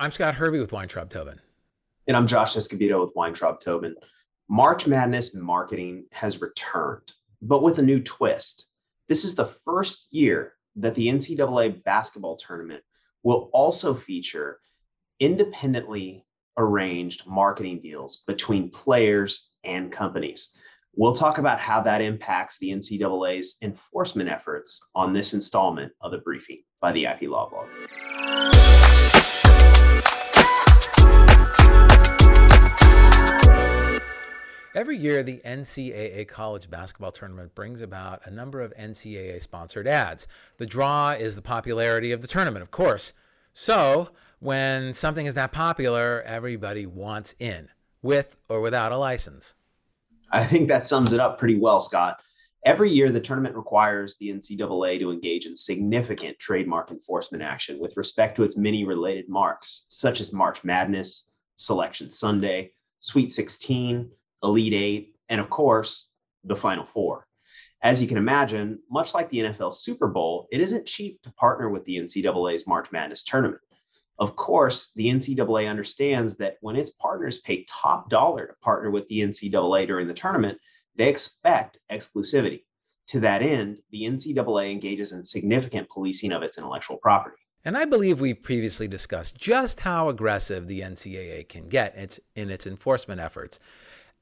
I'm Scott Hervey with Weintraub Tobin. And I'm Josh Escovedo with Weintraub Tobin. March Madness marketing has returned, but with a new twist. This is the first year that the NCAA basketball tournament will also feature independently arranged marketing deals between players and companies. We'll talk about how that impacts the NCAA's enforcement efforts on this installment of the briefing by the IP Law Blog. Every year, the NCAA college basketball tournament brings about a number of NCAA sponsored ads. The draw is the popularity of the tournament, of course. So, when something is that popular, everybody wants in, with or without a license. I think that sums it up pretty well, Scott. Every year, the tournament requires the NCAA to engage in significant trademark enforcement action with respect to its many related marks, such as March Madness, Selection Sunday, Sweet 16, Elite Eight, and of course, the Final Four. As you can imagine, much like the NFL Super Bowl, it isn't cheap to partner with the NCAA's March Madness tournament. Of course, the NCAA understands that when its partners pay top dollar to partner with the NCAA during the tournament, they expect exclusivity. To that end, the NCAA engages in significant policing of its intellectual property. And I believe we've previously discussed just how aggressive the NCAA can get in its enforcement efforts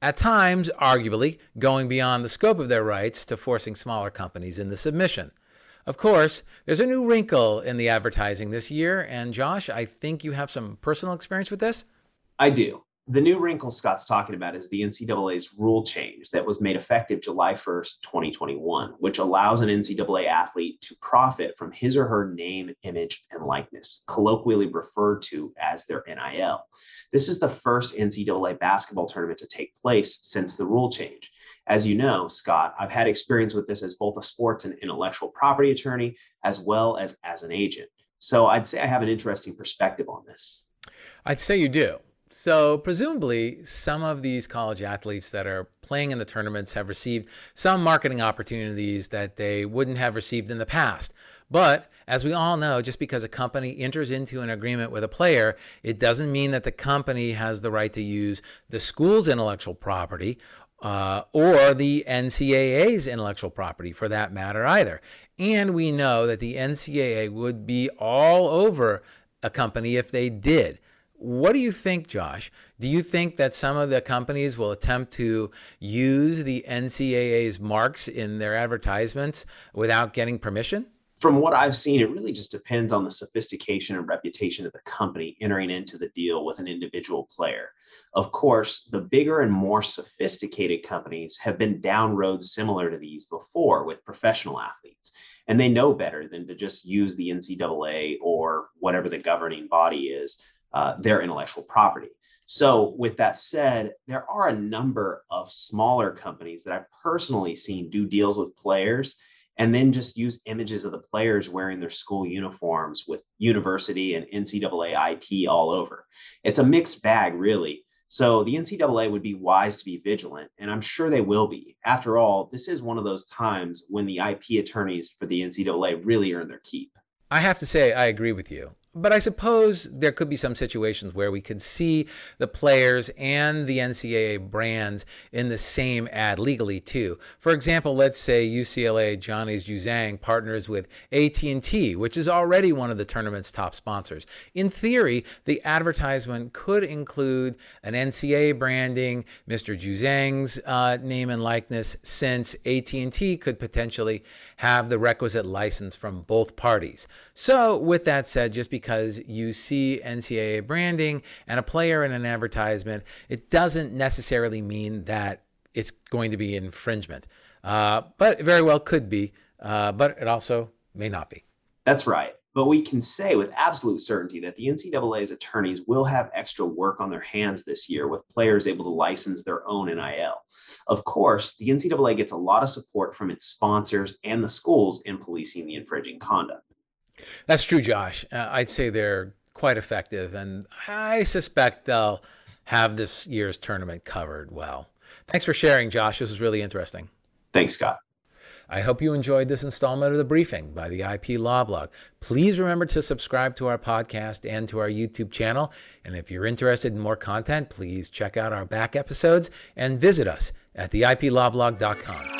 at times, arguably, going beyond the scope of their rights to forcing smaller companies into submission. Of course, there's a new wrinkle in the advertising this year, and Josh, I think you have some personal experience with this. I do the new wrinkle Scott's talking about is the NCAA's rule change that was made effective July 1st, 2021, which allows an NCAA athlete to profit from his or her name, image, and likeness, colloquially referred to as their NIL. This is the first NCAA basketball tournament to take place since the rule change. As you know, Scott, I've had experience with this as both a sports and intellectual property attorney, as well as as an agent. So I'd say I have an interesting perspective on this. I'd say you do. So, presumably, some of these college athletes that are playing in the tournaments have received some marketing opportunities that they wouldn't have received in the past. But as we all know, just because a company enters into an agreement with a player, it doesn't mean that the company has the right to use the school's intellectual property uh, or the NCAA's intellectual property for that matter either. And we know that the NCAA would be all over a company if they did. What do you think, Josh? Do you think that some of the companies will attempt to use the NCAA's marks in their advertisements without getting permission? From what I've seen, it really just depends on the sophistication and reputation of the company entering into the deal with an individual player. Of course, the bigger and more sophisticated companies have been down roads similar to these before with professional athletes. And they know better than to just use the NCAA or whatever the governing body is uh, their intellectual property. So, with that said, there are a number of smaller companies that I've personally seen do deals with players and then just use images of the players wearing their school uniforms with university and NCAA IP all over. It's a mixed bag, really. So the NCAA would be wise to be vigilant, and I'm sure they will be. After all, this is one of those times when the IP attorneys for the NCAA really earn their keep. I have to say, I agree with you. But I suppose there could be some situations where we could see the players and the NCAA brands in the same ad legally too. For example, let's say UCLA Johnny's Juzang partners with AT&T, which is already one of the tournament's top sponsors. In theory, the advertisement could include an NCAA branding, Mr. Juzang's uh, name and likeness, since AT&T could potentially have the requisite license from both parties. So, with that said, just because you see NCAA branding and a player in an advertisement, it doesn't necessarily mean that it's going to be infringement. Uh, but it very well could be, uh, but it also may not be. That's right. But we can say with absolute certainty that the NCAA's attorneys will have extra work on their hands this year with players able to license their own NIL. Of course, the NCAA gets a lot of support from its sponsors and the schools in policing the infringing conduct. That's true, Josh. Uh, I'd say they're quite effective, and I suspect they'll have this year's tournament covered well. Thanks for sharing, Josh. This was really interesting. Thanks, Scott. I hope you enjoyed this installment of the briefing by the IP Law Blog. Please remember to subscribe to our podcast and to our YouTube channel. And if you're interested in more content, please check out our back episodes and visit us at theiplawblog.com.